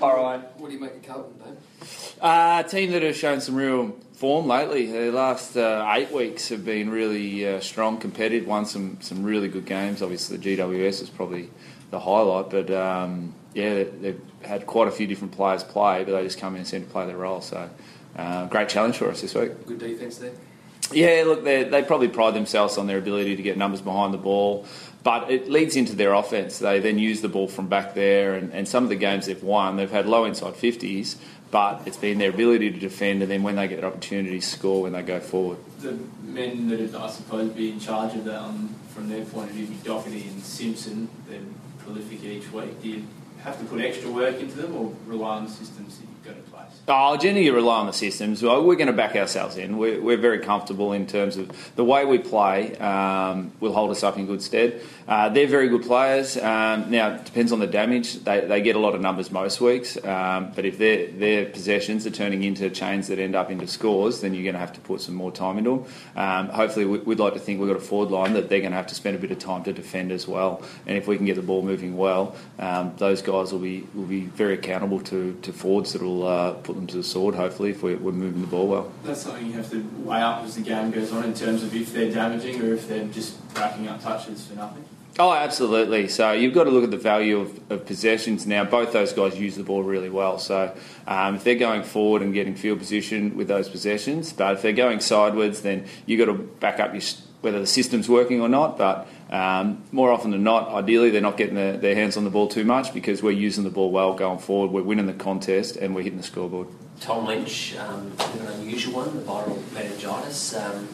All right. What do you make of Carlton, Dave? Uh, a team that has shown some real form lately. The last uh, eight weeks have been really uh, strong, competitive. Won some some really good games. Obviously, the GWS is probably the highlight, but um, yeah, they've had quite a few different players play, but they just come in and seem to play their role. So, uh, great challenge for us this week. Good defence there. Yeah, look, they probably pride themselves on their ability to get numbers behind the ball, but it leads into their offense. They then use the ball from back there, and, and some of the games they've won, they've had low inside 50s, but it's been their ability to defend, and then when they get their opportunities, score when they go forward. The men that I suppose be in charge of that, um, from their point of view, Docherty and Simpson, they're prolific each week. Do you have to put extra work into them, or rely on the systems that you've got to place? Oh, generally you rely on the systems. Well, we're going to back ourselves in. We're, we're very comfortable in terms of the way we play um, will hold us up in good stead. Uh, they're very good players. Um, now, it depends on the damage. They, they get a lot of numbers most weeks, um, but if their, possessions are turning into chains that end up into scores, then you're going to have to put some more time into them. Um, hopefully, we, would like to think we've got a forward line that they're going to have to spend a bit of time to defend as well. And if we can get the ball moving well, um, those guys will be will be very accountable to, to forwards that will uh, put them to the sword, hopefully, if we're, we're moving the ball well. That's something you have to weigh up as the game goes on in terms of if they're damaging or if they're just racking up touches for nothing. Oh, absolutely. So you've got to look at the value of, of possessions now. Both those guys use the ball really well. So um, if they're going forward and getting field position with those possessions, but if they're going sideways, then you've got to back up your, whether the system's working or not. But um, more often than not, ideally, they're not getting their, their hands on the ball too much because we're using the ball well going forward. We're winning the contest and we're hitting the scoreboard. Tom Lynch, um, an unusual one, the viral meningitis. Um,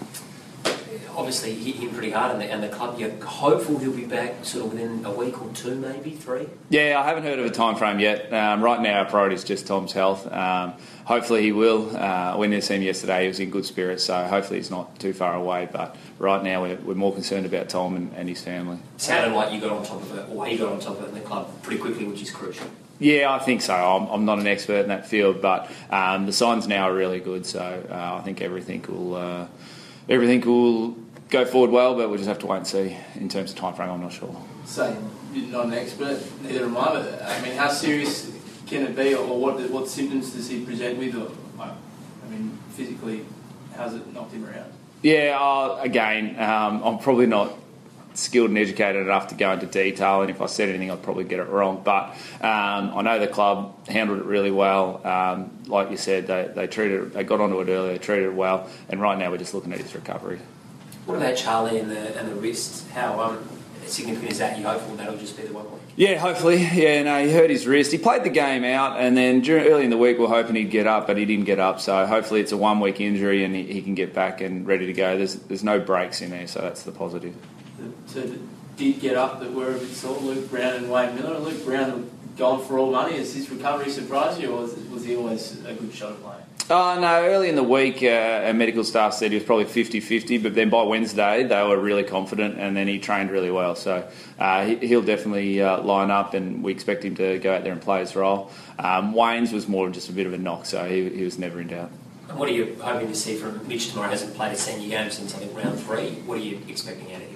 obviously hit him pretty hard, and the, and the club. You're hopeful he'll be back sort of within a week or two, maybe three. Yeah, I haven't heard of a time frame yet. Um, right now, our priority is just Tom's health. Um, hopefully, he will. Uh, when I seen him yesterday, he was in good spirits, so hopefully he's not too far away. But right now, we're, we're more concerned about Tom and, and his family. Sounded like you got on top of it, or he got on top of it in the club pretty quickly, which is crucial. Yeah, I think so. I'm, I'm, not an expert in that field, but um, the signs now are really good. So uh, I think everything will uh, everything will go forward well, but we'll just have to wait and see in terms of time frame. I'm not sure. Same. You're not an expert, neither am I. But I mean, how serious can it be, or what what symptoms does he present with? Or, I mean, physically, how's it knocked him around? Yeah, uh, again, um, I'm probably not skilled and educated enough to go into detail, and if I said anything, I'd probably get it wrong. But um, I know the club handled it really well. Um, like you said, they, they treated they got onto it earlier, they treated it well, and right now we're just looking at his recovery. What about Charlie and the and the wrist? How um, significant is that? You hopeful that'll just be the one week? Yeah, hopefully. Yeah, no, he hurt his wrist. He played the game out, and then during, early in the week, we are hoping he'd get up, but he didn't get up. So hopefully, it's a one week injury, and he, he, can get back and ready to go. There's there's no breaks in there, so that's the positive. So did get up that were a bit sore, Luke Brown and Wayne Milera. Luke Brown gone for all money. Has his recovery surprised you, or was, was he always a good shot at playing? Oh, no, early in the week, uh, our medical staff said he was probably 50 50, but then by Wednesday, they were really confident and then he trained really well. So uh, he, will definitely uh, line up and we expect him to go out there and play his role. Um, Wayne's was more just a bit of a knock, so he, he was never in doubt. And What are you hoping to see from Mitch tomorrow? Hasn't played a senior game since I think round three. What are you expecting out of him?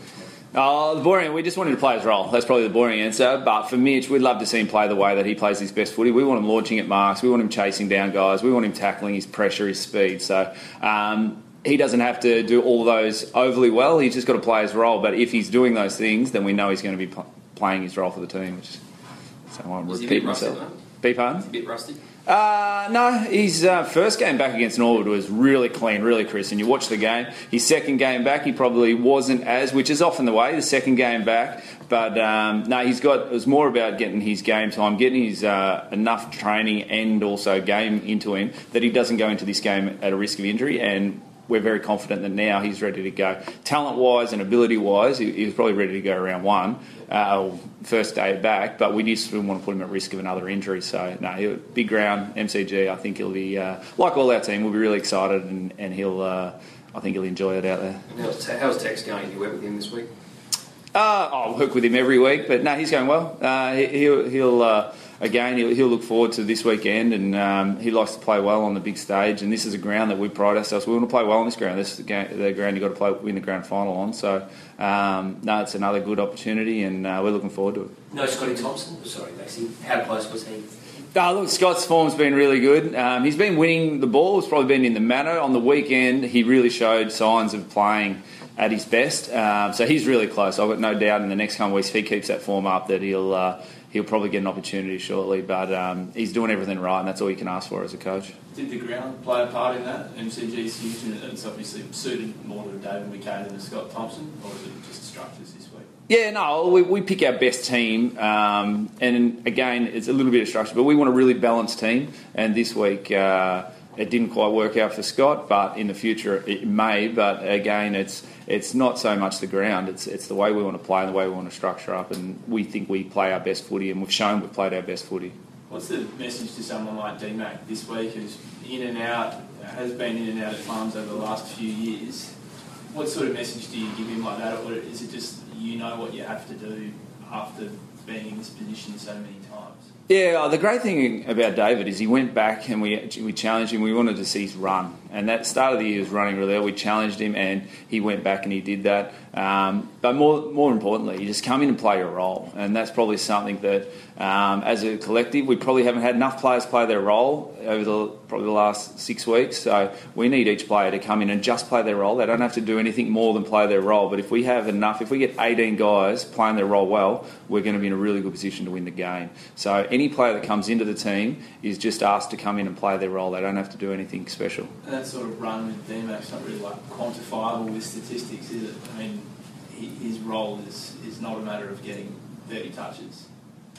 Oh, the boring. We just wanted to play his role. That's probably the boring answer. But for Mitch, we'd love to see him play the way that he plays his best footy. We want him launching at marks. We want him chasing down guys. We want him tackling his pressure, his speed. So um, he doesn't have to do all those overly well. He's just got to play his role. But if he's doing those things, then we know he's going to be pl- playing his role for the team. Which, so I won't repeat myself. Be pardon? a bit rusty. Uh, no, his uh, first game back against Norwood was really clean, really crisp. And you watch the game. His second game back, he probably wasn't as, which is often the way, the second game back. But um, no, he's got. It was more about getting his game time, getting his uh, enough training and also game into him that he doesn't go into this game at a risk of injury. And we're very confident that now he's ready to go. Talent wise and ability wise, he, he was probably ready to go around one, uh, first day back, but we just didn't want to put him at risk of another injury. So, no, big ground, MCG, I think he'll be, uh, like all our team, we'll be really excited and, and he'll, uh, I think he'll enjoy it out there. How's, how's Tex going? You work with him this week? Uh, I'll work with him every week, but no, he's going well. Uh, he, will he'll uh, again he'll, he'll, look forward to this weekend, and um, he likes to play well on the big stage. And this is a ground that we pride ourselves. We want to play well on this ground. This is the, game, the ground you've got to play win the grand final on. So um, no, it's another good opportunity, and uh, we're looking forward to it. No, Scotty Thompson. Sorry, Maxie. How close was he? Oh, look, Scott's form's been really good. Um, he's been winning the ball. He's probably been in the manner. On the weekend, he really showed signs of playing at his best. Um, so he's really close. I've got no doubt in the next couple of weeks, if he keeps that form up, that he'll uh, he'll probably get an opportunity shortly. But um, he's doing everything right, and that's all you can ask for as a coach. Did the ground play a part in that? MCG's huge, and it's obviously suited more to David Mackay than to Scott Thompson, or is it just structures this week? Yeah, no, we, we pick our best team, um, and again, it's a little bit of structure, but we want a really balanced team. And this week, uh, it didn't quite work out for Scott, but in the future it may. But again, it's it's not so much the ground; it's it's the way we want to play and the way we want to structure up. And we think we play our best footy, and we've shown we've played our best footy. What's the message to someone like DMAC this week, who's in and out, has been in and out at farms over the last few years? What sort of message do you give him like that, or is it just you know what you have to do after being in this position so many times? Yeah, uh, the great thing about David is he went back and we we challenged him. We wanted to see his run, and that start of the year was running really well. We challenged him, and he went back and he did that. Um, but more more importantly, you just come in and play your role, and that's probably something that, um, as a collective, we probably haven't had enough players play their role over the probably the last six weeks. So we need each player to come in and just play their role. They don't have to do anything more than play their role. But if we have enough, if we get 18 guys playing their role well, we're going to be in a really good position to win the game. So any player that comes into the team is just asked to come in and play their role. They don't have to do anything special. And that sort of run with DMAC's not really like quantifiable with statistics, is it? I mean, his role is, is not a matter of getting 30 touches.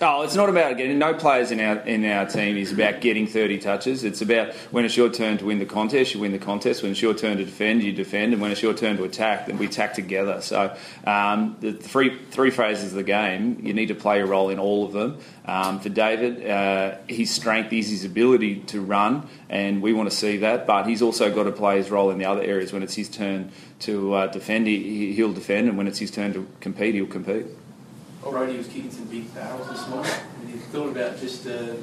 Oh, it's not about getting. No players in our in our team is about getting 30 touches. It's about when it's your turn to win the contest, you win the contest. When it's your turn to defend, you defend, and when it's your turn to attack, then we attack together. So um, the three three phases of the game, you need to play a role in all of them. Um, for David, uh, his strength is his ability to run, and we want to see that. But he's also got to play his role in the other areas. When it's his turn to uh, defend, he, he'll defend, and when it's his turn to compete, he'll compete. Already was kicking some big barrels this morning. Have you thought about just uh,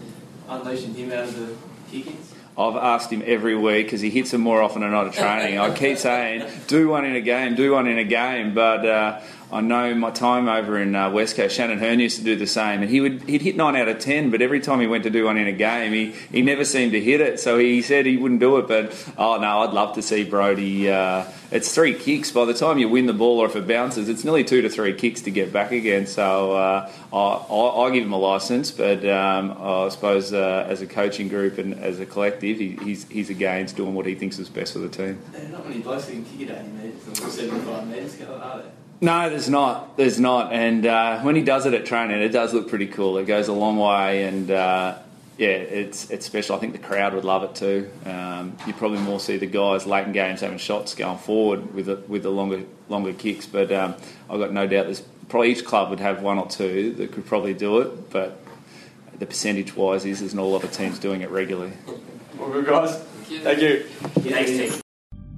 unleashing him out of the kick-ins? I've asked him every week because he hits them more often than not at training. I keep saying, do one in a game, do one in a game. But uh, I know my time over in uh, West Coast, Shannon Hurn used to do the same, and he would he'd hit nine out of ten. But every time he went to do one in a game, he, he never seemed to hit it. So he said he wouldn't do it. But oh no, I'd love to see Brodie. Uh, it's three kicks. By the time you win the ball or if it bounces, it's nearly two to three kicks to get back again. So uh, I, I, give him a license, but um, I suppose uh, as a coaching group and as a collective, he, he's he's against doing what he thinks is best for the team. Not many blokes can kick it 80 metres or 75 metres, are there? No, there's not. There's not. And uh, when he does it at training, it does look pretty cool. It goes a long way, and uh, yeah, it's it's special. I think the crowd would love it too. Um, you probably more see the guys late in games having shots going forward with the, with the longer longer kicks. But um, I've got no doubt there's probably each club would have one or two that could probably do it. But the percentage wise is there's not a lot of teams doing it regularly. Well, good guys. Thank you. Thanks,